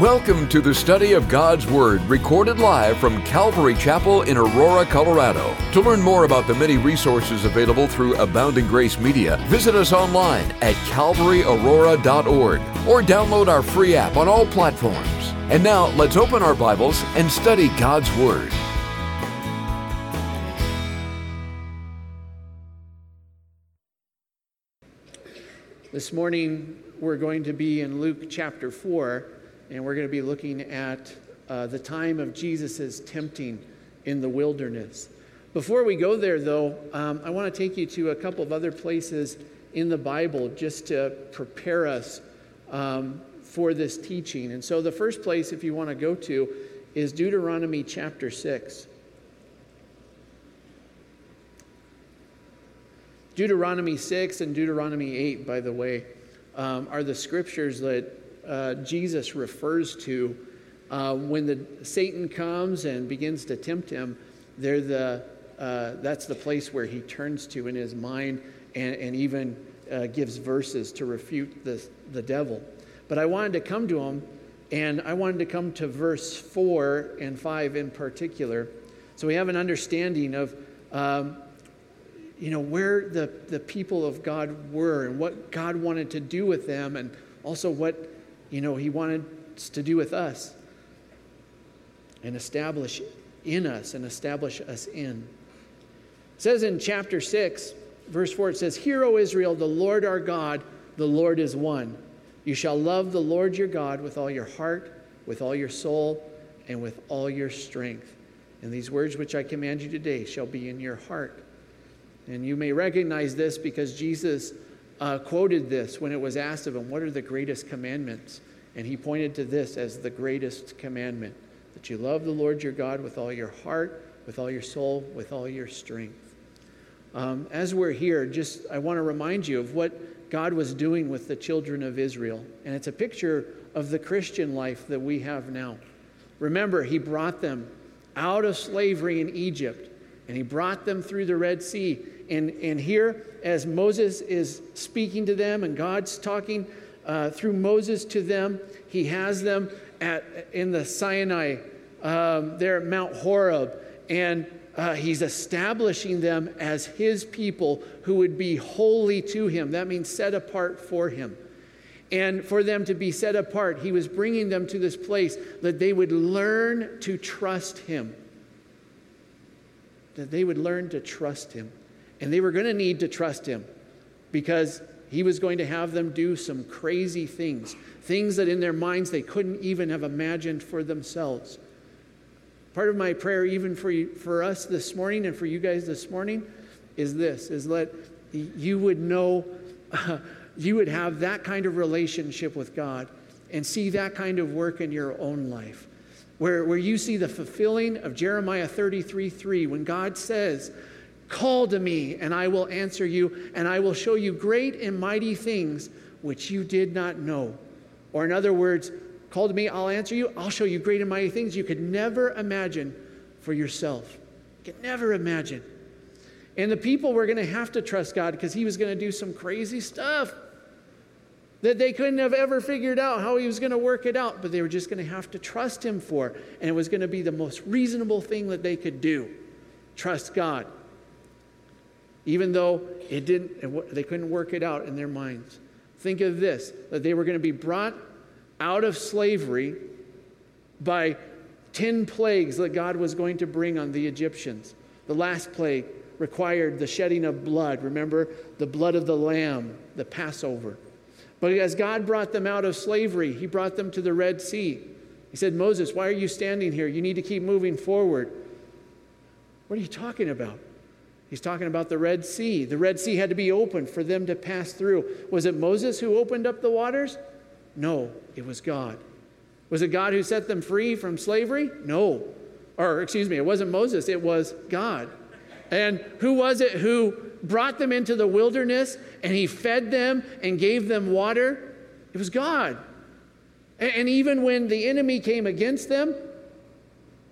Welcome to the study of God's Word, recorded live from Calvary Chapel in Aurora, Colorado. To learn more about the many resources available through Abounding Grace Media, visit us online at calvaryaurora.org or download our free app on all platforms. And now, let's open our Bibles and study God's Word. This morning, we're going to be in Luke chapter 4 and we're going to be looking at uh, the time of Jesus' tempting in the wilderness. Before we go there, though, um, I want to take you to a couple of other places in the Bible just to prepare us um, for this teaching. And so, the first place, if you want to go to, is Deuteronomy chapter 6. Deuteronomy 6 and Deuteronomy 8, by the way, um, are the scriptures that uh, Jesus refers to uh, when the Satan comes and begins to tempt him. They're the uh, that's the place where he turns to in his mind and, and even uh, gives verses to refute the, the devil. But I wanted to come to him, and I wanted to come to verse 4 and 5 in particular. So we have an understanding of, um, you know, where the, the people of God were and what God wanted to do with them, and also what you know, He wanted to do with us and establish in us and establish us in. It says in chapter 6, verse 4, it says, Hear, O Israel, the Lord our God, the Lord is one. You shall love the Lord your God with all your heart, with all your soul, and with all your strength. And these words which I command you today shall be in your heart. And you may recognize this because Jesus uh, quoted this when it was asked of him, What are the greatest commandments? And he pointed to this as the greatest commandment that you love the Lord your God with all your heart, with all your soul, with all your strength. Um, as we're here, just I want to remind you of what God was doing with the children of Israel. And it's a picture of the Christian life that we have now. Remember, he brought them out of slavery in Egypt, and he brought them through the Red Sea and, and here, as Moses is speaking to them and God's talking uh, through Moses to them, he has them at, in the Sinai, um, there at Mount Horeb, and uh, he's establishing them as his people who would be holy to him. That means set apart for him. And for them to be set apart, he was bringing them to this place that they would learn to trust him. That they would learn to trust him. And they were going to need to trust him because he was going to have them do some crazy things, things that in their minds they couldn't even have imagined for themselves. Part of my prayer, even for, you, for us this morning and for you guys this morning, is this is that you would know, uh, you would have that kind of relationship with God and see that kind of work in your own life. Where, where you see the fulfilling of Jeremiah 33 3, when God says, Call to me, and I will answer you, and I will show you great and mighty things which you did not know. Or, in other words, call to me, I'll answer you, I'll show you great and mighty things you could never imagine for yourself. You could never imagine. And the people were going to have to trust God because He was going to do some crazy stuff that they couldn't have ever figured out how He was going to work it out, but they were just going to have to trust Him for. And it was going to be the most reasonable thing that they could do trust God even though it didn't, they couldn't work it out in their minds. Think of this that they were going to be brought out of slavery by 10 plagues that God was going to bring on the Egyptians. The last plague required the shedding of blood. Remember, the blood of the lamb, the Passover. But as God brought them out of slavery, He brought them to the Red Sea. He said, Moses, why are you standing here? You need to keep moving forward. What are you talking about? He's talking about the Red Sea. The Red Sea had to be opened for them to pass through. Was it Moses who opened up the waters? No, it was God. Was it God who set them free from slavery? No. Or, excuse me, it wasn't Moses, it was God. And who was it who brought them into the wilderness and he fed them and gave them water? It was God. And even when the enemy came against them,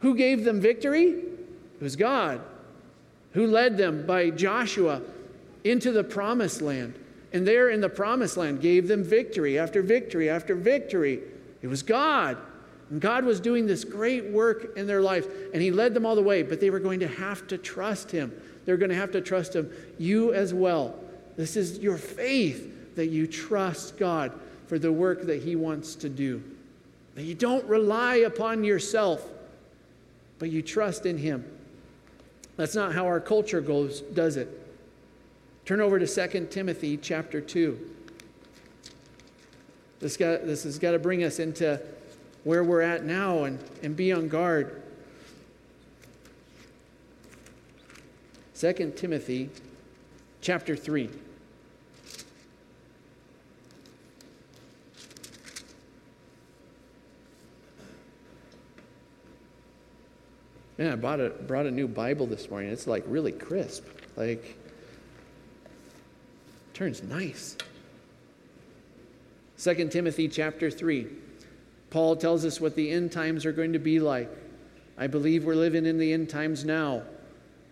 who gave them victory? It was God who led them by Joshua into the promised land. And there in the promised land gave them victory after victory after victory. It was God. And God was doing this great work in their life, and He led them all the way, but they were going to have to trust Him. They're going to have to trust Him. You as well. This is your faith that you trust God for the work that He wants to do. That you don't rely upon yourself, but you trust in Him. That's not how our culture goes, does it? Turn over to 2 Timothy chapter 2. This, got, this has got to bring us into where we're at now and, and be on guard. 2 Timothy chapter 3. Man, I bought a, brought a new Bible this morning. It's like really crisp. Like, turns nice. 2 Timothy chapter 3. Paul tells us what the end times are going to be like. I believe we're living in the end times now.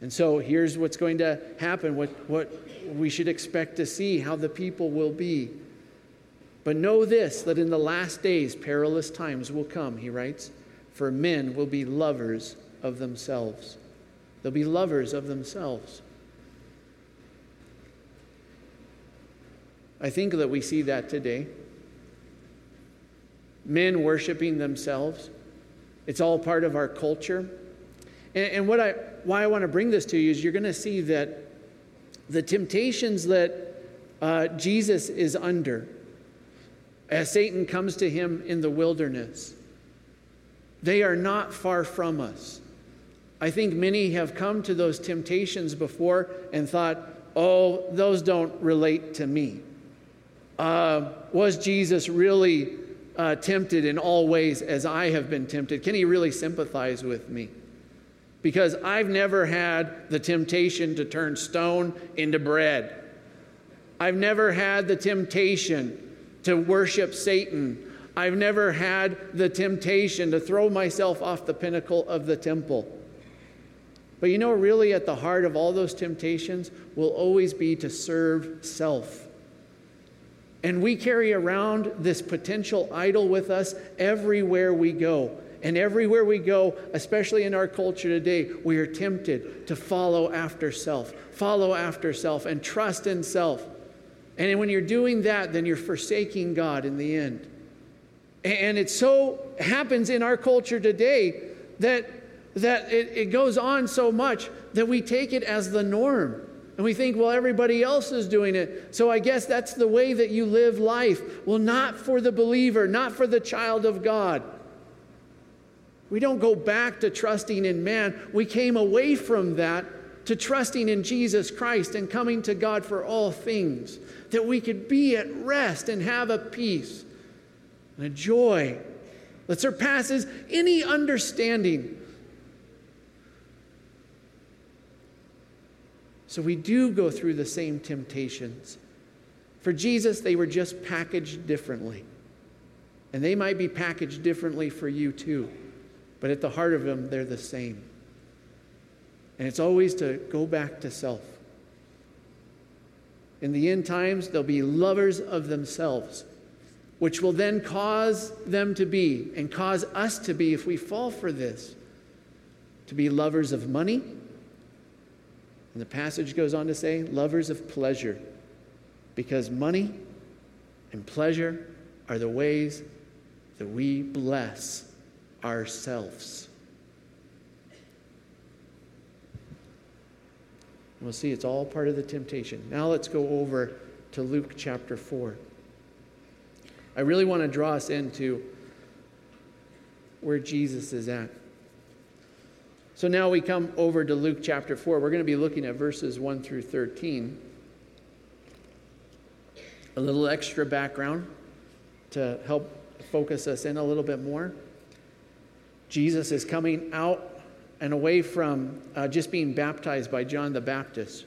And so here's what's going to happen, what, what we should expect to see, how the people will be. But know this that in the last days, perilous times will come, he writes, for men will be lovers of themselves. They'll be lovers of themselves. I think that we see that today. Men worshiping themselves. It's all part of our culture. And, and what I, why I want to bring this to you is you're going to see that the temptations that uh, Jesus is under as Satan comes to him in the wilderness, they are not far from us. I think many have come to those temptations before and thought, oh, those don't relate to me. Uh, was Jesus really uh, tempted in all ways as I have been tempted? Can he really sympathize with me? Because I've never had the temptation to turn stone into bread. I've never had the temptation to worship Satan. I've never had the temptation to throw myself off the pinnacle of the temple. But you know, really, at the heart of all those temptations will always be to serve self. And we carry around this potential idol with us everywhere we go. And everywhere we go, especially in our culture today, we are tempted to follow after self, follow after self, and trust in self. And when you're doing that, then you're forsaking God in the end. And it so happens in our culture today that that it, it goes on so much that we take it as the norm. And we think, well, everybody else is doing it. So I guess that's the way that you live life. Well, not for the believer, not for the child of God. We don't go back to trusting in man. We came away from that to trusting in Jesus Christ and coming to God for all things, that we could be at rest and have a peace and a joy that surpasses any understanding So we do go through the same temptations. For Jesus, they were just packaged differently. And they might be packaged differently for you too. But at the heart of them, they're the same. And it's always to go back to self. In the end times, they'll be lovers of themselves, which will then cause them to be, and cause us to be, if we fall for this, to be lovers of money and the passage goes on to say, lovers of pleasure, because money and pleasure are the ways that we bless ourselves. We'll see it's all part of the temptation. Now let's go over to Luke chapter 4. I really want to draw us into where Jesus is at. So now we come over to Luke chapter 4. We're going to be looking at verses 1 through 13. A little extra background to help focus us in a little bit more. Jesus is coming out and away from uh, just being baptized by John the Baptist.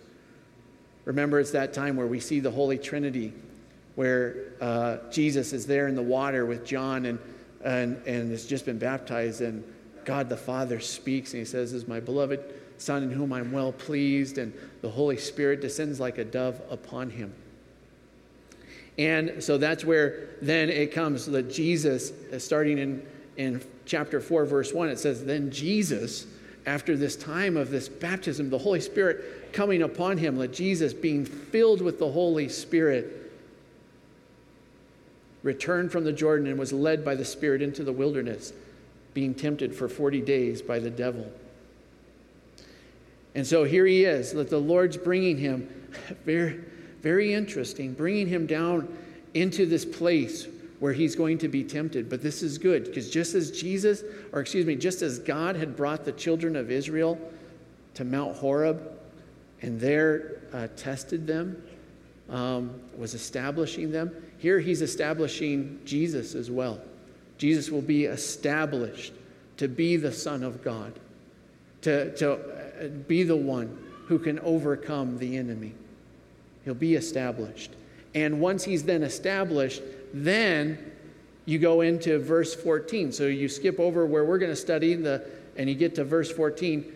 Remember, it's that time where we see the Holy Trinity, where uh, Jesus is there in the water with John and, and, and has just been baptized. And God the Father speaks and he says, This is my beloved Son in whom I'm well pleased, and the Holy Spirit descends like a dove upon him. And so that's where then it comes that Jesus, uh, starting in, in chapter 4, verse 1, it says, Then Jesus, after this time of this baptism, the Holy Spirit coming upon him, let Jesus being filled with the Holy Spirit, returned from the Jordan and was led by the Spirit into the wilderness, being tempted for 40 days by the devil. And so here he is, that the Lord's bringing him, very, very interesting, bringing him down into this place where he's going to be tempted. But this is good because just as Jesus, or excuse me, just as God had brought the children of Israel to Mount Horeb and there uh, tested them, um, was establishing them, here he's establishing Jesus as well. Jesus will be established to be the Son of God, to, to uh, be the one who can overcome the enemy. He'll be established. And once he's then established, then you go into verse 14. So you skip over where we're going to study the and you get to verse 14.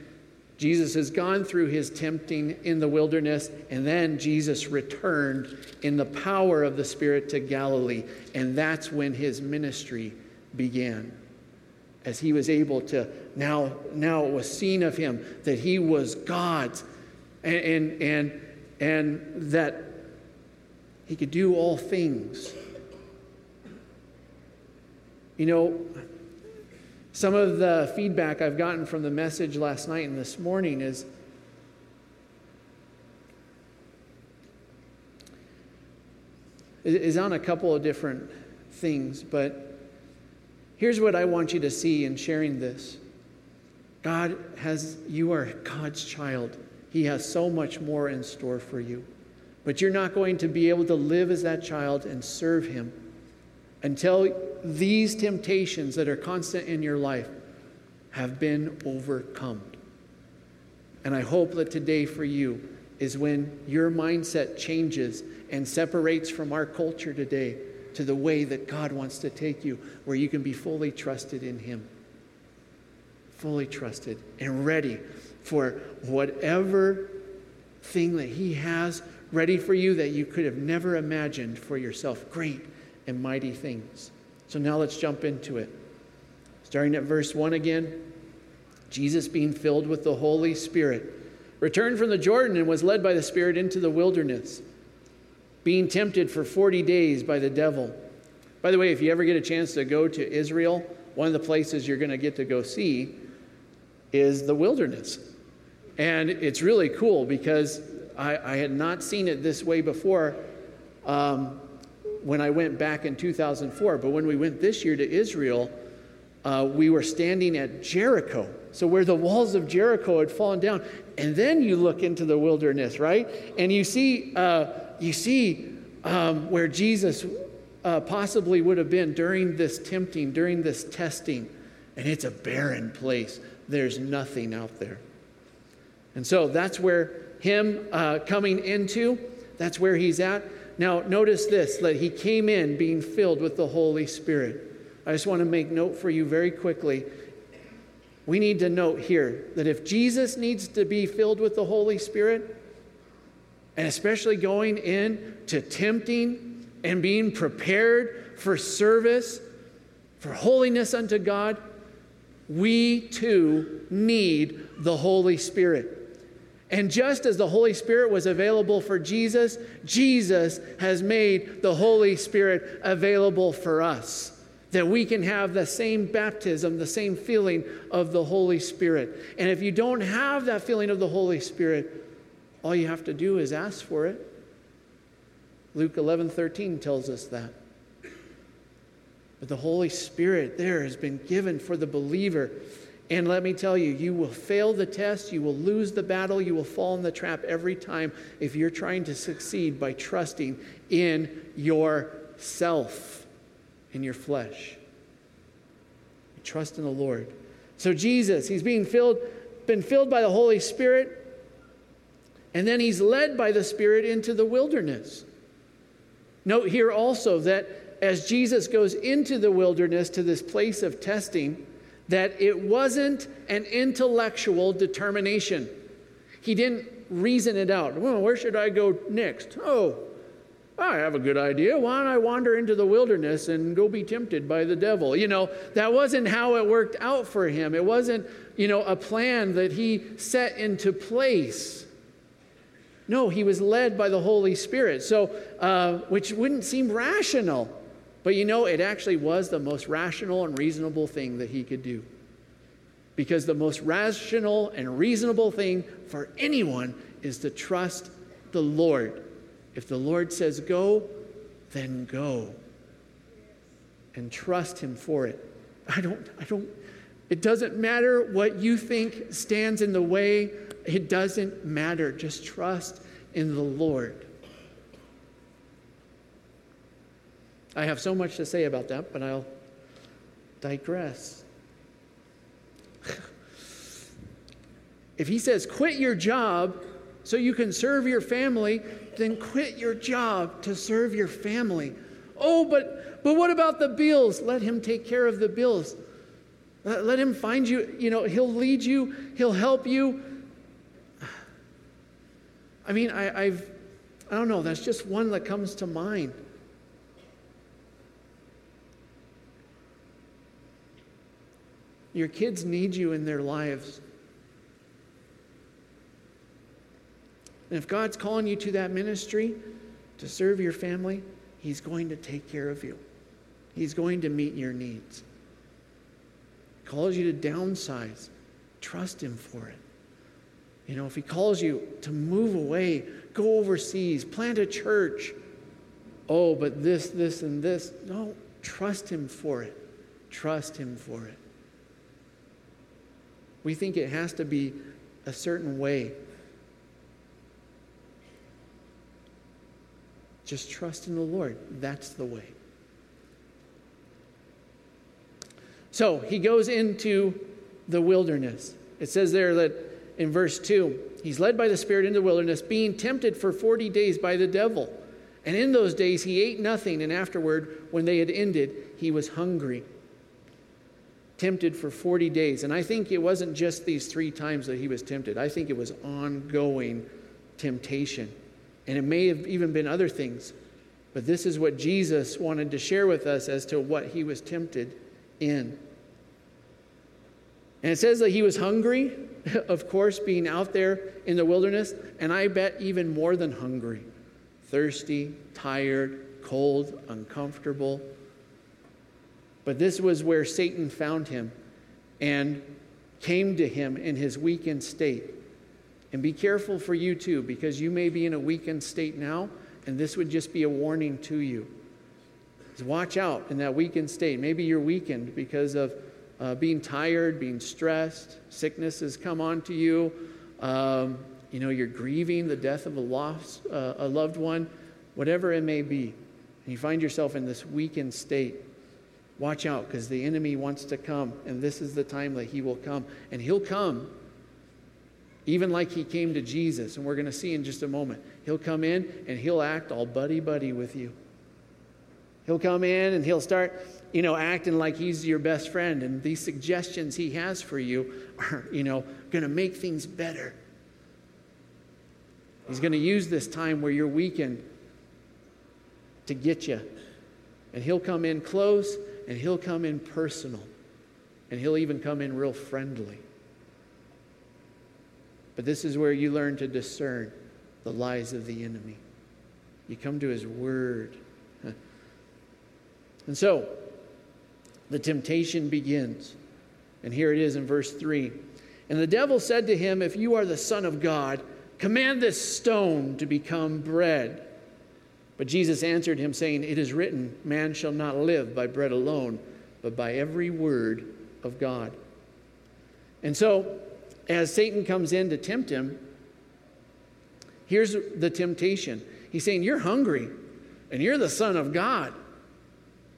Jesus has gone through his tempting in the wilderness, and then Jesus returned in the power of the Spirit to Galilee. And that's when his ministry began. As he was able to, now, now it was seen of him that he was God's and, and, and, and that he could do all things. You know, some of the feedback I've gotten from the message last night and this morning is is on a couple of different things, but here's what I want you to see in sharing this. God has you are God's child. He has so much more in store for you. But you're not going to be able to live as that child and serve him until these temptations that are constant in your life have been overcome. And I hope that today for you is when your mindset changes and separates from our culture today to the way that God wants to take you, where you can be fully trusted in Him. Fully trusted and ready for whatever thing that He has ready for you that you could have never imagined for yourself. Great and mighty things. So now let's jump into it. Starting at verse 1 again Jesus, being filled with the Holy Spirit, returned from the Jordan and was led by the Spirit into the wilderness, being tempted for 40 days by the devil. By the way, if you ever get a chance to go to Israel, one of the places you're going to get to go see is the wilderness. And it's really cool because I, I had not seen it this way before. Um, when I went back in 2004. But when we went this year to Israel, uh, we were standing at Jericho. So, where the walls of Jericho had fallen down. And then you look into the wilderness, right? And you see, uh, you see um, where Jesus uh, possibly would have been during this tempting, during this testing. And it's a barren place. There's nothing out there. And so that's where him uh, coming into, that's where he's at. Now, notice this that he came in being filled with the Holy Spirit. I just want to make note for you very quickly. We need to note here that if Jesus needs to be filled with the Holy Spirit, and especially going in to tempting and being prepared for service, for holiness unto God, we too need the Holy Spirit. And just as the Holy Spirit was available for Jesus, Jesus has made the Holy Spirit available for us. That we can have the same baptism, the same feeling of the Holy Spirit. And if you don't have that feeling of the Holy Spirit, all you have to do is ask for it. Luke 11 13 tells us that. But the Holy Spirit there has been given for the believer and let me tell you, you will fail the test, you will lose the battle, you will fall in the trap every time if you're trying to succeed by trusting in yourself, in your flesh. trust in the Lord. So Jesus, he's being filled, been filled by the Holy Spirit, and then he's led by the Spirit into the wilderness. Note here also that as Jesus goes into the wilderness to this place of testing, that it wasn't an intellectual determination. He didn't reason it out. Well, where should I go next? Oh, I have a good idea. Why don't I wander into the wilderness and go be tempted by the devil? You know, that wasn't how it worked out for him. It wasn't, you know, a plan that he set into place. No, he was led by the Holy Spirit. So, uh, which wouldn't seem rational. But you know, it actually was the most rational and reasonable thing that he could do. Because the most rational and reasonable thing for anyone is to trust the Lord. If the Lord says go, then go. And trust him for it. I don't, I don't, it doesn't matter what you think stands in the way, it doesn't matter. Just trust in the Lord. I have so much to say about that, but I'll digress. if he says, quit your job so you can serve your family, then quit your job to serve your family. Oh, but, but what about the bills? Let him take care of the bills. Let, let him find you, you know, he'll lead you, he'll help you. I mean, I, I've, I don't know, that's just one that comes to mind. Your kids need you in their lives. And if God's calling you to that ministry to serve your family, He's going to take care of you. He's going to meet your needs. He calls you to downsize, trust Him for it. You know, if He calls you to move away, go overseas, plant a church, oh, but this, this, and this, no, trust Him for it. Trust Him for it. We think it has to be a certain way. Just trust in the Lord. That's the way. So he goes into the wilderness. It says there that in verse 2, he's led by the Spirit into the wilderness, being tempted for 40 days by the devil. And in those days he ate nothing, and afterward, when they had ended, he was hungry. Tempted for 40 days. And I think it wasn't just these three times that he was tempted, I think it was ongoing temptation. And it may have even been other things. But this is what Jesus wanted to share with us as to what he was tempted in. And it says that he was hungry, of course, being out there in the wilderness, and I bet even more than hungry thirsty, tired, cold, uncomfortable. But this was where Satan found him and came to him in his weakened state. And be careful for you too, because you may be in a weakened state now, and this would just be a warning to you. Watch out in that weakened state. Maybe you're weakened because of uh, being tired, being stressed, sickness has come on to you. Um, you know, you're grieving the death of a lost, uh, a loved one, whatever it may be. And you find yourself in this weakened state. Watch out because the enemy wants to come, and this is the time that he will come. And he'll come even like he came to Jesus. And we're going to see in just a moment. He'll come in and he'll act all buddy buddy with you. He'll come in and he'll start, you know, acting like he's your best friend. And these suggestions he has for you are, you know, going to make things better. He's going to use this time where you're weakened to get you. And he'll come in close and he'll come in personal. And he'll even come in real friendly. But this is where you learn to discern the lies of the enemy. You come to his word. And so, the temptation begins. And here it is in verse 3. And the devil said to him, If you are the Son of God, command this stone to become bread. But Jesus answered him, saying, It is written, Man shall not live by bread alone, but by every word of God. And so, as Satan comes in to tempt him, here's the temptation. He's saying, You're hungry and you're the Son of God.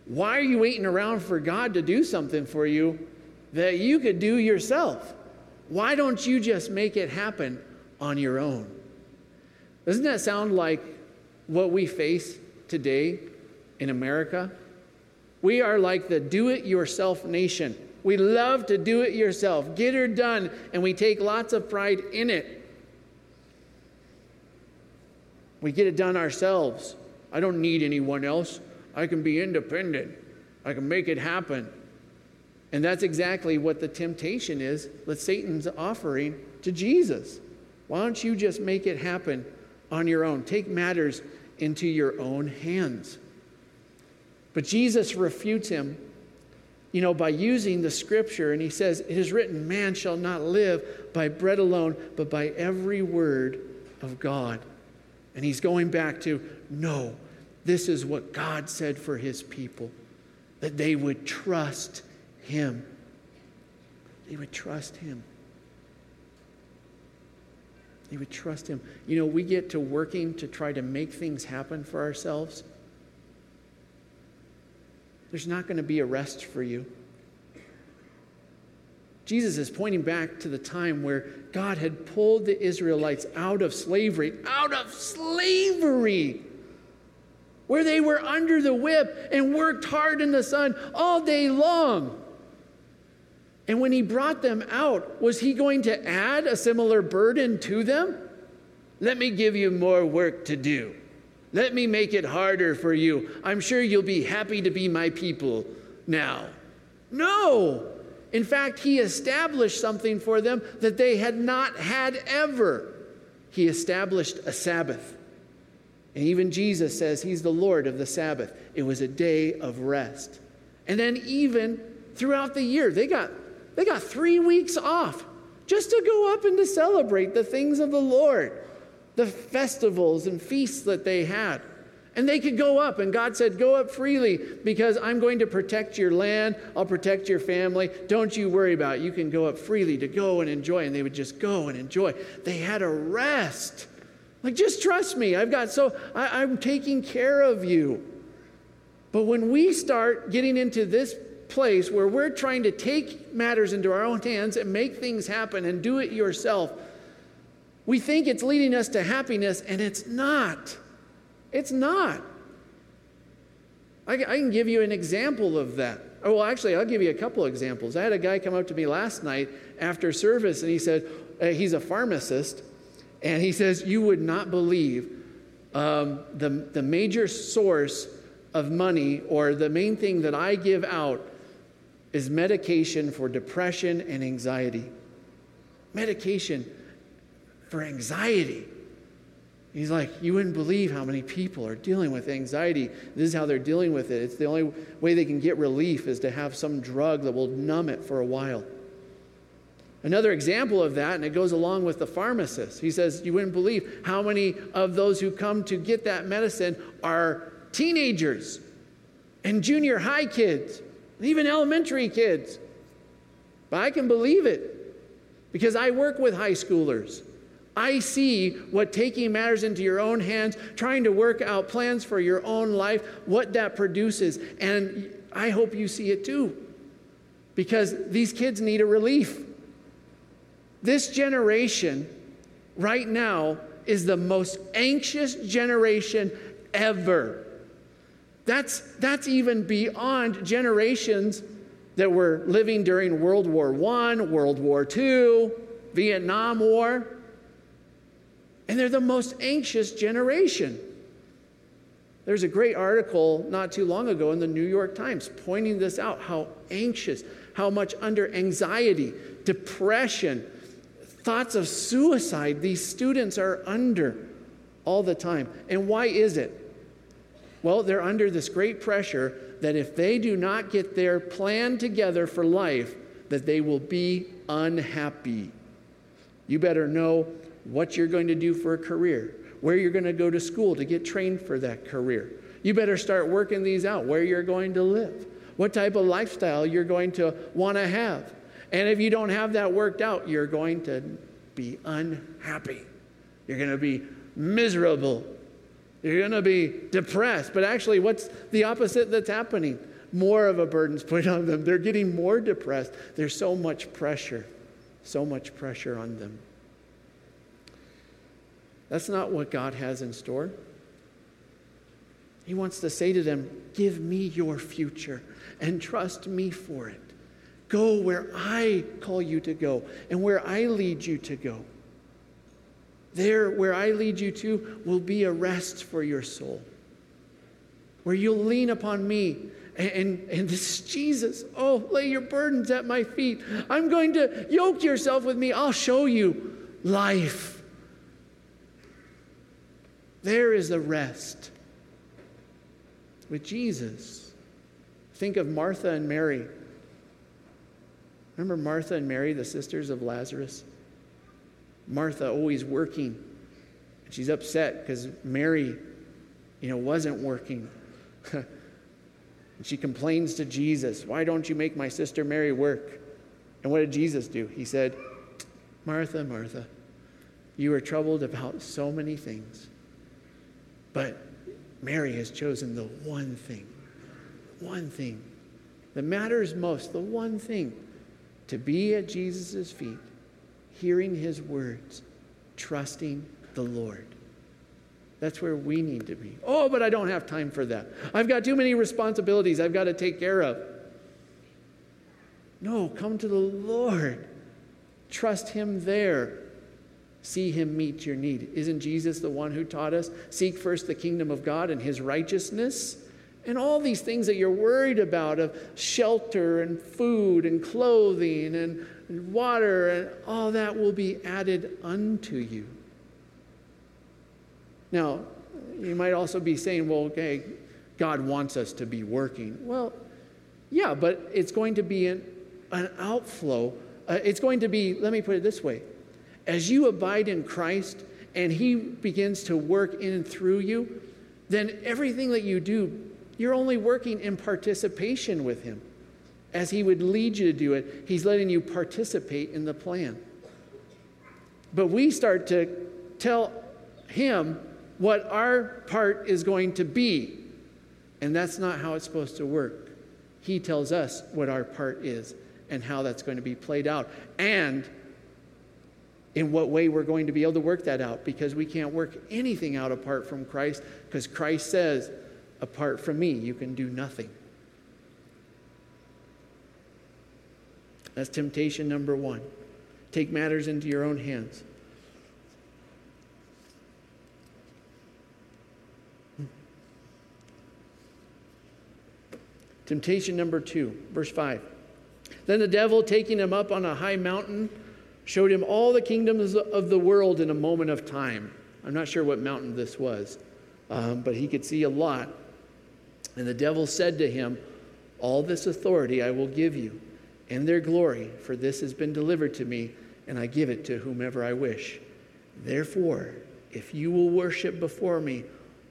Why are you waiting around for God to do something for you that you could do yourself? Why don't you just make it happen on your own? Doesn't that sound like what we face today in America? We are like the do it yourself nation. We love to do it yourself, get her done, and we take lots of pride in it. We get it done ourselves. I don't need anyone else. I can be independent. I can make it happen. And that's exactly what the temptation is that Satan's offering to Jesus. Why don't you just make it happen on your own? Take matters into your own hands. But Jesus refutes him, you know, by using the scripture, and he says, It is written, man shall not live by bread alone, but by every word of God. And he's going back to, no, this is what God said for his people, that they would trust him. They would trust him. They would trust him. You know, we get to working to try to make things happen for ourselves. There's not going to be a rest for you. Jesus is pointing back to the time where God had pulled the Israelites out of slavery, out of slavery, where they were under the whip and worked hard in the sun all day long. And when he brought them out, was he going to add a similar burden to them? Let me give you more work to do. Let me make it harder for you. I'm sure you'll be happy to be my people now. No. In fact, he established something for them that they had not had ever. He established a Sabbath. And even Jesus says he's the Lord of the Sabbath. It was a day of rest. And then, even throughout the year, they got they got three weeks off just to go up and to celebrate the things of the Lord, the festivals and feasts that they had. And they could go up, and God said, Go up freely because I'm going to protect your land. I'll protect your family. Don't you worry about it. You can go up freely to go and enjoy. And they would just go and enjoy. They had a rest. Like, just trust me. I've got so, I, I'm taking care of you. But when we start getting into this place where we're trying to take matters into our own hands and make things happen and do it yourself, we think it's leading us to happiness, and it's not. It's not. I, I can give you an example of that. Oh, well, actually, I'll give you a couple examples. I had a guy come up to me last night after service, and he said, uh, he's a pharmacist, and he says, You would not believe um, the, the major source of money or the main thing that I give out is medication for depression and anxiety. Medication for anxiety. He's like, you wouldn't believe how many people are dealing with anxiety. This is how they're dealing with it. It's the only way they can get relief is to have some drug that will numb it for a while. Another example of that, and it goes along with the pharmacist, he says, You wouldn't believe how many of those who come to get that medicine are teenagers and junior high kids and even elementary kids. But I can believe it because I work with high schoolers. I see what taking matters into your own hands, trying to work out plans for your own life, what that produces. And I hope you see it too because these kids need a relief. This generation right now is the most anxious generation ever. That's, that's even beyond generations that were living during World War I, World War II, Vietnam War. And they're the most anxious generation. There's a great article not too long ago in the New York Times pointing this out how anxious, how much under anxiety, depression, thoughts of suicide these students are under all the time. And why is it? Well, they're under this great pressure that if they do not get their plan together for life, that they will be unhappy. You better know what you're going to do for a career, where you're going to go to school to get trained for that career. You better start working these out, where you're going to live, what type of lifestyle you're going to want to have. And if you don't have that worked out, you're going to be unhappy. You're going to be miserable you're going to be depressed. But actually, what's the opposite that's happening? More of a burden's put on them. They're getting more depressed. There's so much pressure, so much pressure on them. That's not what God has in store. He wants to say to them, Give me your future and trust me for it. Go where I call you to go and where I lead you to go. There, where I lead you to, will be a rest for your soul. where you'll lean upon me. And, and, and this is Jesus. Oh, lay your burdens at my feet. I'm going to yoke yourself with me. I'll show you life. There is the rest with Jesus. Think of Martha and Mary. Remember Martha and Mary, the sisters of Lazarus? Martha always working. She's upset because Mary, you know, wasn't working. and she complains to Jesus, Why don't you make my sister Mary work? And what did Jesus do? He said, Martha, Martha, you are troubled about so many things, but Mary has chosen the one thing, one thing that matters most, the one thing to be at Jesus' feet, hearing his words, trusting the Lord. That's where we need to be. Oh, but I don't have time for that. I've got too many responsibilities I've got to take care of. No, come to the Lord. Trust him there. See him meet your need. Isn't Jesus the one who taught us? Seek first the kingdom of God and his righteousness. And all these things that you're worried about of shelter and food and clothing and water and all that will be added unto you. Now, you might also be saying, well, okay, God wants us to be working. Well, yeah, but it's going to be an, an outflow. Uh, it's going to be, let me put it this way as you abide in Christ and He begins to work in and through you, then everything that you do, you're only working in participation with Him. As He would lead you to do it, He's letting you participate in the plan. But we start to tell Him what our part is going to be. And that's not how it's supposed to work. He tells us what our part is and how that's going to be played out. And in what way we're going to be able to work that out because we can't work anything out apart from Christ because Christ says, apart from me, you can do nothing. That's temptation number one. Take matters into your own hands. Temptation number two, verse 5. Then the devil, taking him up on a high mountain, showed him all the kingdoms of the world in a moment of time. I'm not sure what mountain this was, um, but he could see a lot. And the devil said to him, All this authority I will give you, and their glory, for this has been delivered to me, and I give it to whomever I wish. Therefore, if you will worship before me,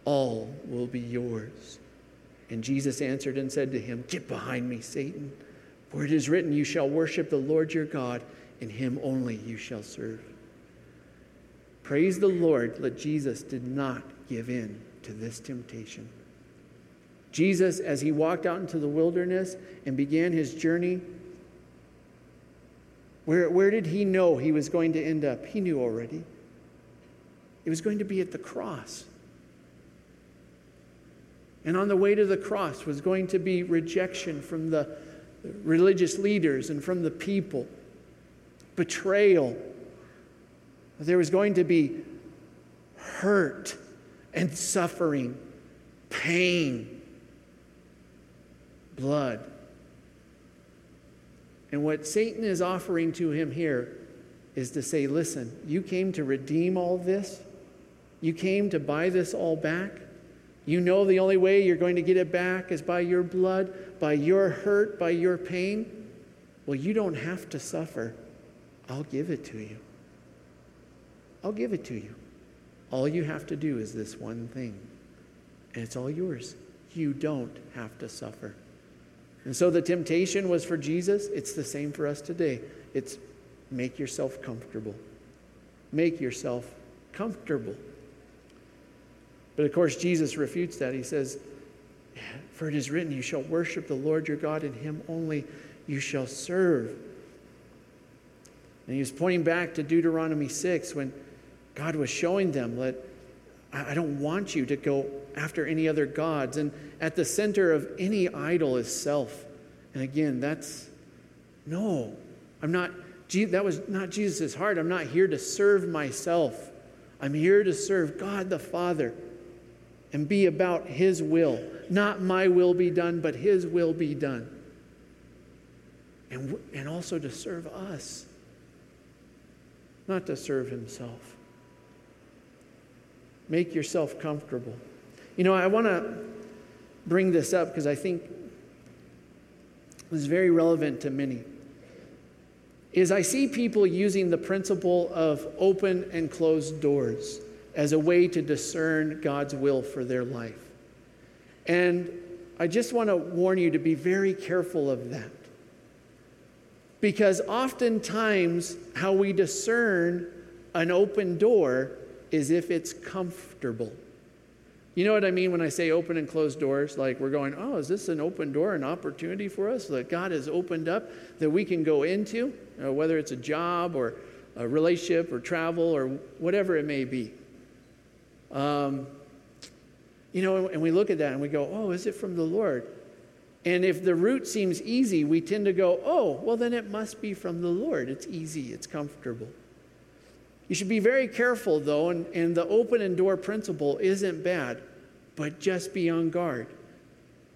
all will be yours. And Jesus answered and said to him, Get behind me, Satan, for it is written, You shall worship the Lord your God, and him only you shall serve. Praise the Lord that Jesus did not give in to this temptation. Jesus, as he walked out into the wilderness and began his journey, where, where did he know he was going to end up? He knew already. It was going to be at the cross. And on the way to the cross was going to be rejection from the religious leaders and from the people, betrayal. There was going to be hurt and suffering, pain, blood. And what Satan is offering to him here is to say, listen, you came to redeem all this, you came to buy this all back. You know the only way you're going to get it back is by your blood, by your hurt, by your pain. Well, you don't have to suffer. I'll give it to you. I'll give it to you. All you have to do is this one thing, and it's all yours. You don't have to suffer. And so the temptation was for Jesus. It's the same for us today. It's make yourself comfortable. Make yourself comfortable. But of course, Jesus refutes that. He says, For it is written, You shall worship the Lord your God, and him only you shall serve. And he was pointing back to Deuteronomy 6 when God was showing them that I don't want you to go after any other gods. And at the center of any idol is self. And again, that's no, I'm not, that was not Jesus' heart. I'm not here to serve myself. I'm here to serve God the Father. and be about His will. Not my will be done, but His will be done. And, and also to serve us, not to serve Himself. Make yourself comfortable. You know, I want to bring this up because I think it's very relevant to many. Is I see people using the principle of open and closed doors as a way to discern God's will for their life. And I just want to warn you to be very careful of that. Because oftentimes, how we discern an open door is if it's comfortable. You know what I mean when I say open and closed doors? Like we're going, oh, is this an open door, an opportunity for us that God has opened up that we can go into, uh, whether it's a job or a relationship or travel or whatever it may be. Um, you know, and we look at that and we go, oh, is it from the Lord? And if the route seems easy, we tend to go, oh, well, then it must be from the Lord. It's easy, it's comfortable. You should be very careful, though, and, and the open and door principle isn't bad, but just be on guard.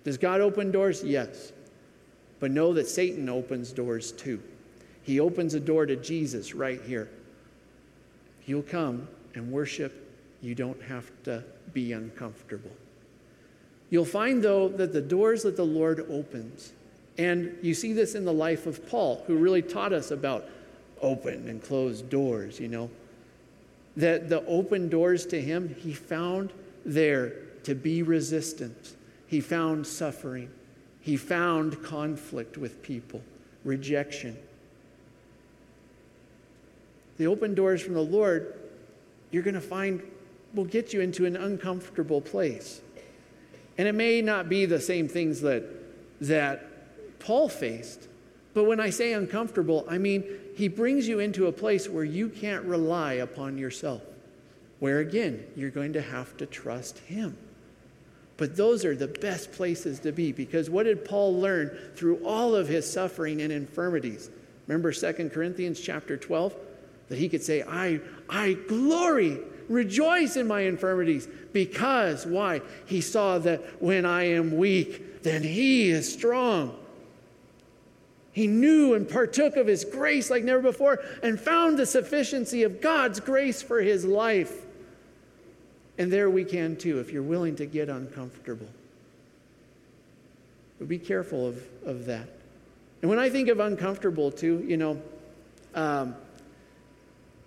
Does God open doors? Yes. But know that Satan opens doors too. He opens a door to Jesus right here. You'll come and worship you don't have to be uncomfortable. You'll find, though, that the doors that the Lord opens, and you see this in the life of Paul, who really taught us about open and closed doors, you know, that the open doors to him, he found there to be resistance. He found suffering. He found conflict with people, rejection. The open doors from the Lord, you're going to find will get you into an uncomfortable place. And it may not be the same things that, that Paul faced, but when I say uncomfortable, I mean he brings you into a place where you can't rely upon yourself, where again, you're going to have to trust him. But those are the best places to be because what did Paul learn through all of his suffering and infirmities? Remember 2 Corinthians chapter 12? That he could say, I, I glory rejoice in my infirmities because, why? He saw that when I am weak, then he is strong. He knew and partook of his grace like never before and found the sufficiency of God's grace for his life. And there we can too, if you're willing to get uncomfortable. But be careful of, of that. And when I think of uncomfortable too, you know, um,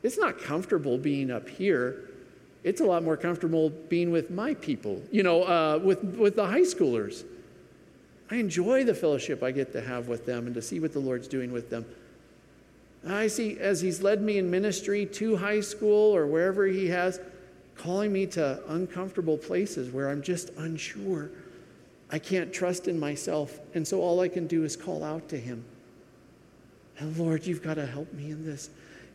it's not comfortable being up here it's a lot more comfortable being with my people, you know, uh, with, with the high schoolers. I enjoy the fellowship I get to have with them and to see what the Lord's doing with them. I see as He's led me in ministry to high school or wherever He has, calling me to uncomfortable places where I'm just unsure. I can't trust in myself. And so all I can do is call out to Him. And Lord, you've got to help me in this.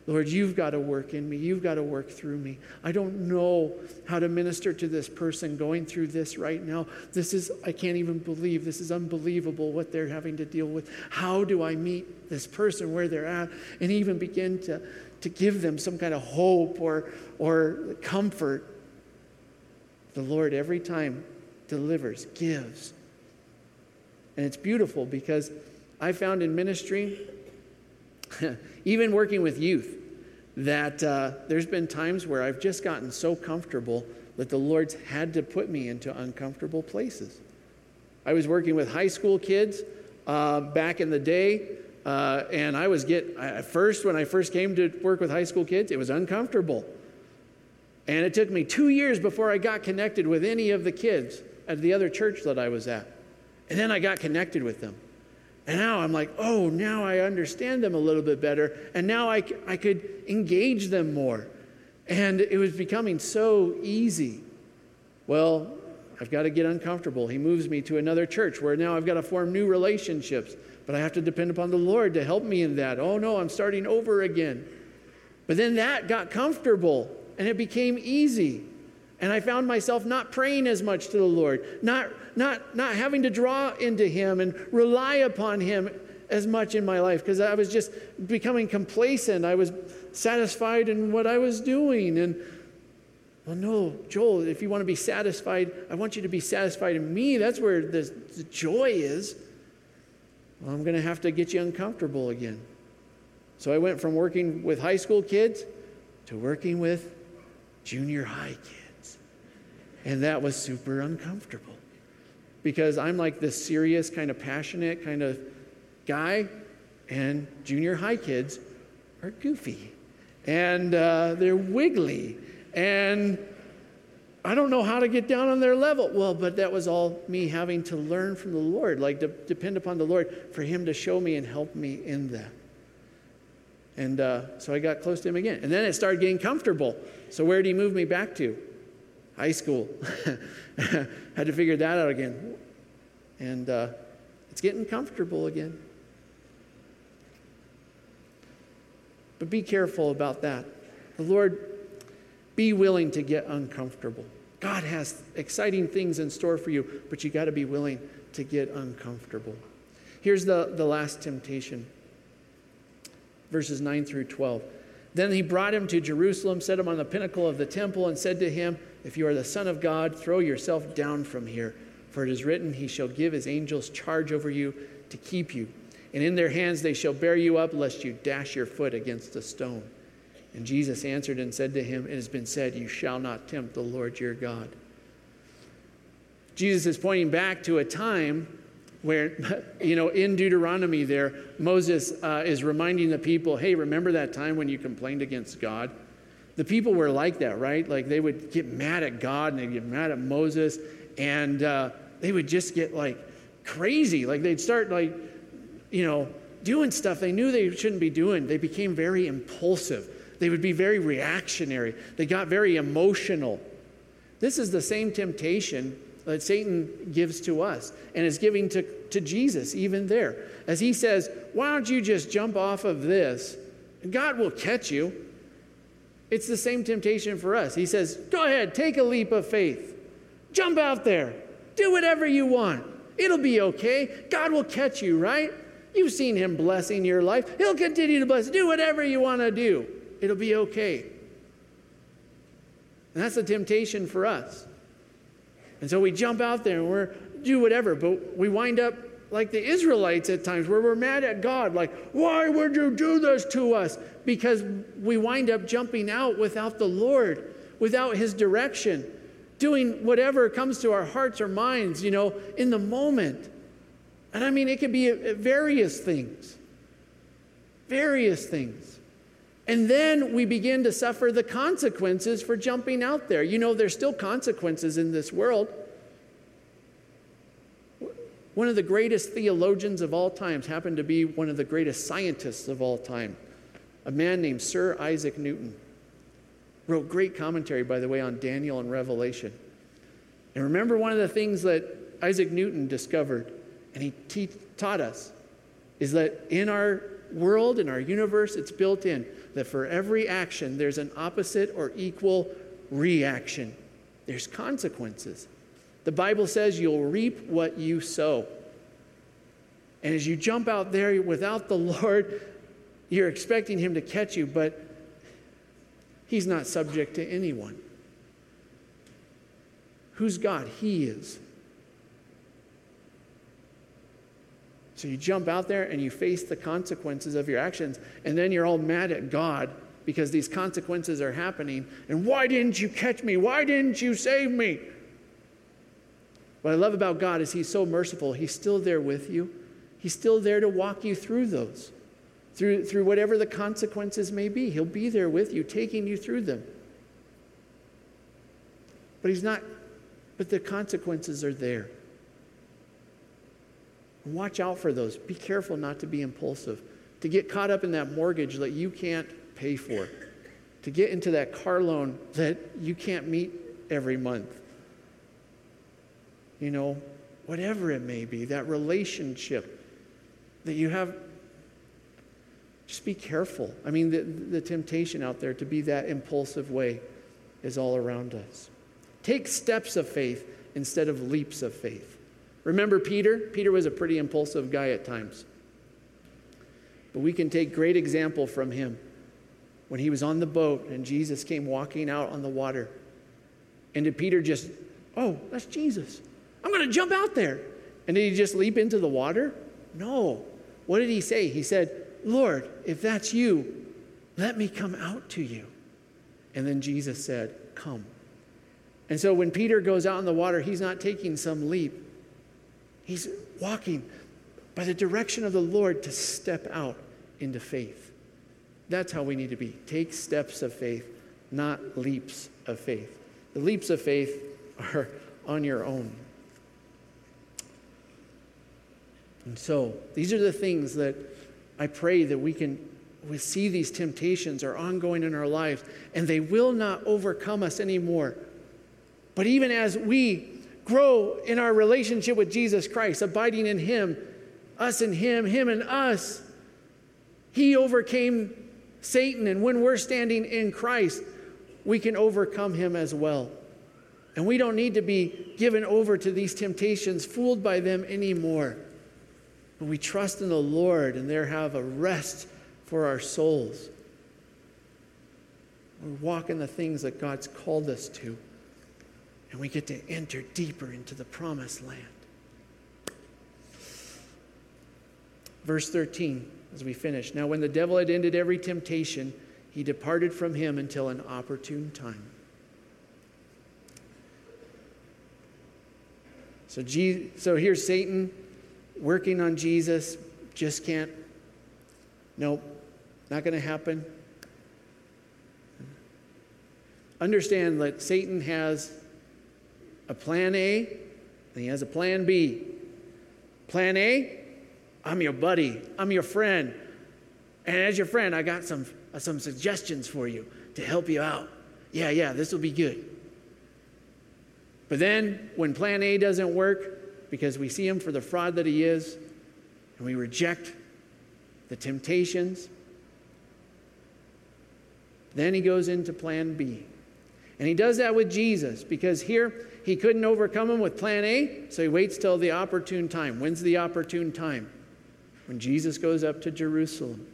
Lord, you've got to work in me. You've got to work through me. I don't know how to minister to this person going through this right now. This is, I can't even believe, this is unbelievable what they're having to deal with. How do I meet this person where they're at and even begin to, to give them some kind of hope or, or comfort? The Lord, every time, delivers, gives. And it's beautiful because I found in ministry, even working with youth, that uh, there's been times where I've just gotten so comfortable that the Lord's had to put me into uncomfortable places. I was working with high school kids uh, back in the day, uh, and I was get at first when I first came to work with high school kids, it was uncomfortable, and it took me two years before I got connected with any of the kids at the other church that I was at, and then I got connected with them. And now I'm like, oh, now I understand them a little bit better. And now I, I could engage them more. And it was becoming so easy. Well, I've got to get uncomfortable. He moves me to another church where now I've got to form new relationships. But I have to depend upon the Lord to help me in that. Oh, no, I'm starting over again. But then that got comfortable and it became easy. And I found myself not praying as much to the Lord, not, not, not having to draw into Him and rely upon Him as much in my life because I was just becoming complacent. I was satisfied in what I was doing. And Well, no, Joel, if you want to be satisfied, I want you to be satisfied in me. That's where the, the joy is. Well, I'm going to have to get you uncomfortable again. So I went from working with high school kids to working with junior high kids. And that was super uncomfortable because I'm like this serious, kind of passionate kind of guy, and junior high kids are goofy and uh, they're wiggly and I don't know how to get down on their level. Well, but that was all me having to learn from the Lord, like to depend upon the Lord for Him to show me and help me in that. And uh, so I got close to Him again. And then it started getting comfortable. So where did He move me back to? High school. Had to figure that out again. And uh, it's getting comfortable again. But be careful about that. The Lord be willing to get uncomfortable. God has exciting things in store for you, but you got to be willing to get uncomfortable. Here's the, the last temptation verses 9 through 12. Then he brought him to Jerusalem, set him on the pinnacle of the temple, and said to him, If you are the Son of God, throw yourself down from here. For it is written, He shall give His angels charge over you to keep you. And in their hands they shall bear you up, lest you dash your foot against a stone. And Jesus answered and said to him, It has been said, You shall not tempt the Lord your God. Jesus is pointing back to a time where, you know, in Deuteronomy there, Moses uh, is reminding the people, Hey, remember that time when you complained against God? The people were like that, right? Like they would get mad at God and they'd get mad at Moses and uh, they would just get like crazy. Like they'd start like, you know, doing stuff they knew they shouldn't be doing. They became very impulsive. They would be very reactionary. They got very emotional. This is the same temptation that Satan gives to us and is giving to, to Jesus even there. As he says, Why don't you just jump off of this? God will catch you. It's the same temptation for us. He says, Go ahead, take a leap of faith. Jump out there. Do whatever you want. It'll be okay. God will catch you, right? You've seen him blessing your life. He'll continue to bless. Do whatever you want to do. It'll be okay. And that's a temptation for us. And so we jump out there and we're do whatever, but we wind up like the Israelites at times where we're mad at God, like, why would you do this to us? Because we wind up jumping out without the Lord, without His direction, doing whatever comes to our hearts or minds, you know, in the moment. And I mean, it could be uh, various things. Various things. And then we begin to suffer the consequences for jumping out there. You know, there's still consequences in this world. One of the greatest theologians of all times happened to be one of the greatest scientists of all time, a man named Sir Isaac Newton. Wrote great commentary, by the way, on Daniel and Revelation. And remember one of the things that Isaac Newton discovered, and he te- taught us, is that in our world, in our universe, it's built in that for every action, there's an opposite or equal reaction. There's consequences. The Bible says you'll reap what you sow. And as you jump out there without the Lord, you're expecting Him to catch you, but He's not subject to anyone. Who's God? He is. So you jump out there and you face the consequences of your actions, and then you're all mad at God because these consequences are happening. And why didn't you catch me? Why didn't you save me? What I love about God is He's so merciful. He's still there with you, He's still there to walk you through those, through, through whatever the consequences may be. He'll be there with you, taking you through them. But He's not, but the consequences are there. Watch out for those. Be careful not to be impulsive, to get caught up in that mortgage that you can't pay for, to get into that car loan that you can't meet every month. You know, whatever it may be, that relationship that you have. Just be careful. I mean, the, the temptation out there to be that impulsive way is all around us. Take steps of faith instead of leaps of faith. Remember Peter? Peter was a pretty impulsive guy at times. But we can take great example from him when he was on the boat and Jesus came walking out on the water. And did Peter just, oh, that's Jesus. I'm going to jump out there. And did he just leap into the water? No. What did he say? He said, Lord, if that's you, let me come out to you. And then Jesus said, Come. And so when Peter goes out in the water, he's not taking some leap. He's walking by the direction of the Lord to step out into faith. That's how we need to be. Take steps of faith, not leaps of faith. The leaps of faith are on your own. And so, these are the things that I pray that we can we see these temptations are ongoing in our lives and they will not overcome us anymore. But even as we grow in our relationship with Jesus Christ, abiding in Him, us and Him, Him and us, He overcame Satan. And when we're standing in Christ, we can overcome Him as well. And we don't need to be given over to these temptations, fooled by them anymore. But we trust in the Lord and there have a rest for our souls. We walk in the things that God's called us to, and we get to enter deeper into the promised land. Verse 13, as we finish. Now, when the devil had ended every temptation, he departed from him until an opportune time. So, so here's Satan working on Jesus, just can't. Nope, not going to happen. Understand that Satan has a plan A and he has a plan B. Plan A, I'm your buddy, I'm your friend. And as your friend, I got some, some suggestions for you to help you out. Yeah, yeah, this will be good. But then when plan A doesn't work, because we see him for the fraud that he is, and we reject the temptations, then he goes into plan B. And he does that with Jesus because here he couldn't overcome him with plan A, so he waits till the opportune time. When's the opportune time? When Jesus goes up to Jerusalem.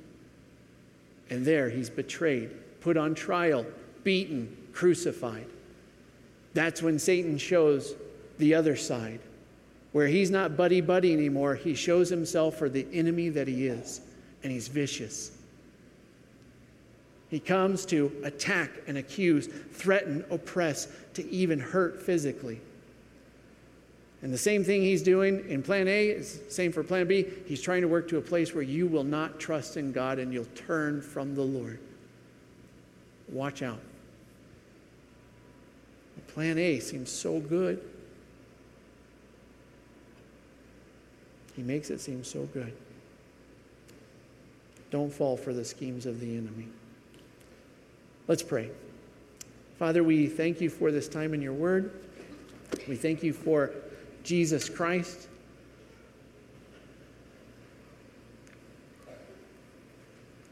And there he's betrayed, put on trial, beaten, crucified. That's when Satan shows the other side, where he's not buddy buddy anymore. He shows himself for the enemy that he is, and he's vicious he comes to attack and accuse, threaten, oppress, to even hurt physically. And the same thing he's doing in plan A is same for plan B. He's trying to work to a place where you will not trust in God and you'll turn from the Lord. Watch out. Plan A seems so good. He makes it seem so good. Don't fall for the schemes of the enemy. Let's pray. Father, we thank you for this time in your word. We thank you for Jesus Christ.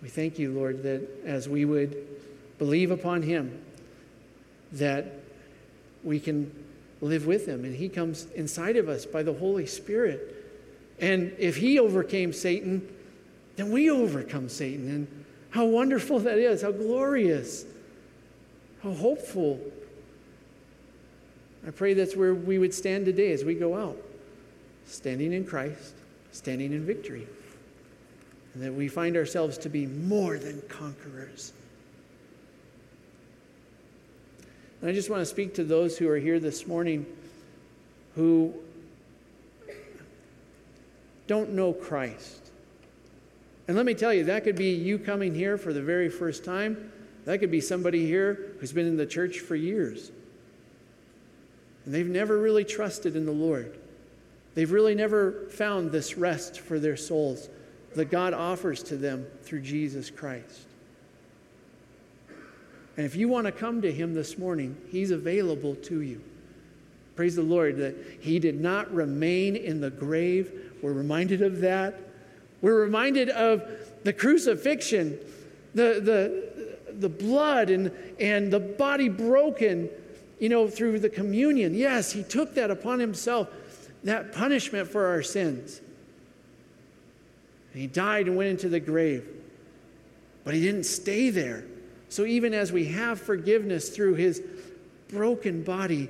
We thank you, Lord, that as we would believe upon him, that we can live with him and he comes inside of us by the Holy Spirit. And if he overcame Satan, then we overcome Satan. And how wonderful that is, how glorious, how hopeful. I pray that's where we would stand today as we go out, standing in Christ, standing in victory, and that we find ourselves to be more than conquerors. And I just want to speak to those who are here this morning who don't know Christ. And let me tell you, that could be you coming here for the very first time. That could be somebody here who's been in the church for years. And they've never really trusted in the Lord. They've really never found this rest for their souls that God offers to them through Jesus Christ. And if you want to come to Him this morning, He's available to you. Praise the Lord that He did not remain in the grave. We're reminded of that we're reminded of the crucifixion, the, the, the blood and, and the body broken, you know, through the communion. Yes, he took that upon himself, that punishment for our sins. And he died and went into the grave. But he didn't stay there. So even as we have forgiveness through his broken body,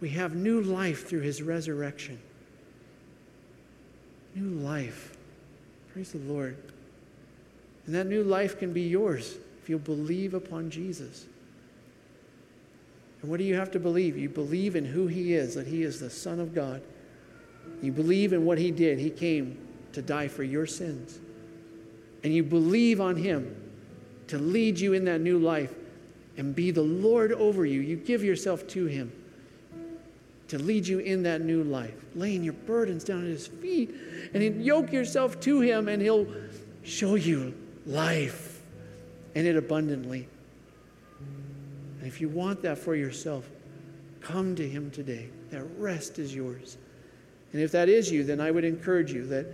we have new life through his resurrection. New life. Praise the Lord. And that new life can be yours if you'll believe upon Jesus. And what do you have to believe? You believe in who he is, that he is the Son of God. You believe in what he did. He came to die for your sins. And you believe on him to lead you in that new life and be the Lord over you. You give yourself to him to lead you in that new life, laying your burdens down at his feet and yoke yourself to him and he'll show you life and it abundantly. And if you want that for yourself, come to him today. That rest is yours. And if that is you, then I would encourage you that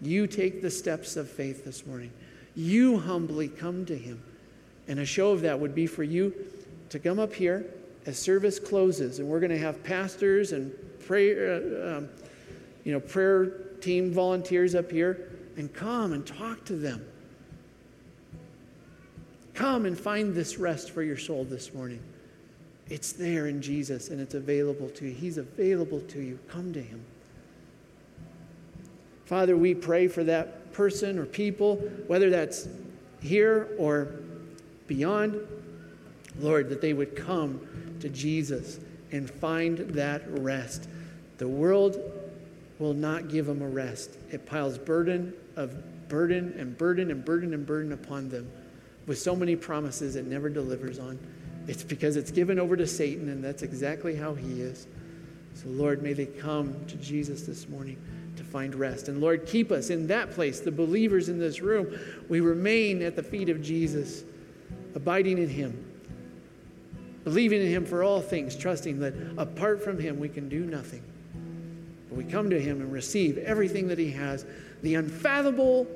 you take the steps of faith this morning. You humbly come to him. And a show of that would be for you to come up here as service closes, and we're going to have pastors and prayer, uh, um, you know, prayer team volunteers up here, and come and talk to them. Come and find this rest for your soul this morning. It's there in Jesus, and it's available to you. He's available to you. Come to Him. Father, we pray for that person or people, whether that's here or beyond, Lord, that they would come to Jesus and find that rest. The world will not give them a rest. It piles burden of burden and burden and burden and burden upon them with so many promises it never delivers on. It's because it's given over to Satan, and that's exactly how he is. So, Lord, may they come to Jesus this morning to find rest. And Lord, keep us in that place, the believers in this room. We remain at the feet of Jesus, abiding in him believing in Him for all things, trusting that apart from Him we can do nothing. But we come to Him and receive everything that He has the unfathomable,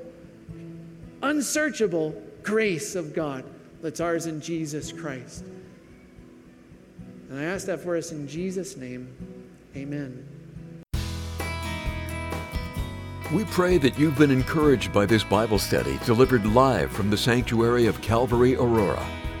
unsearchable grace of God that's ours in Jesus Christ. And I ask that for us in Jesus' name. Amen. We pray that you've been encouraged by this Bible study delivered live from the sanctuary of Calvary Aurora.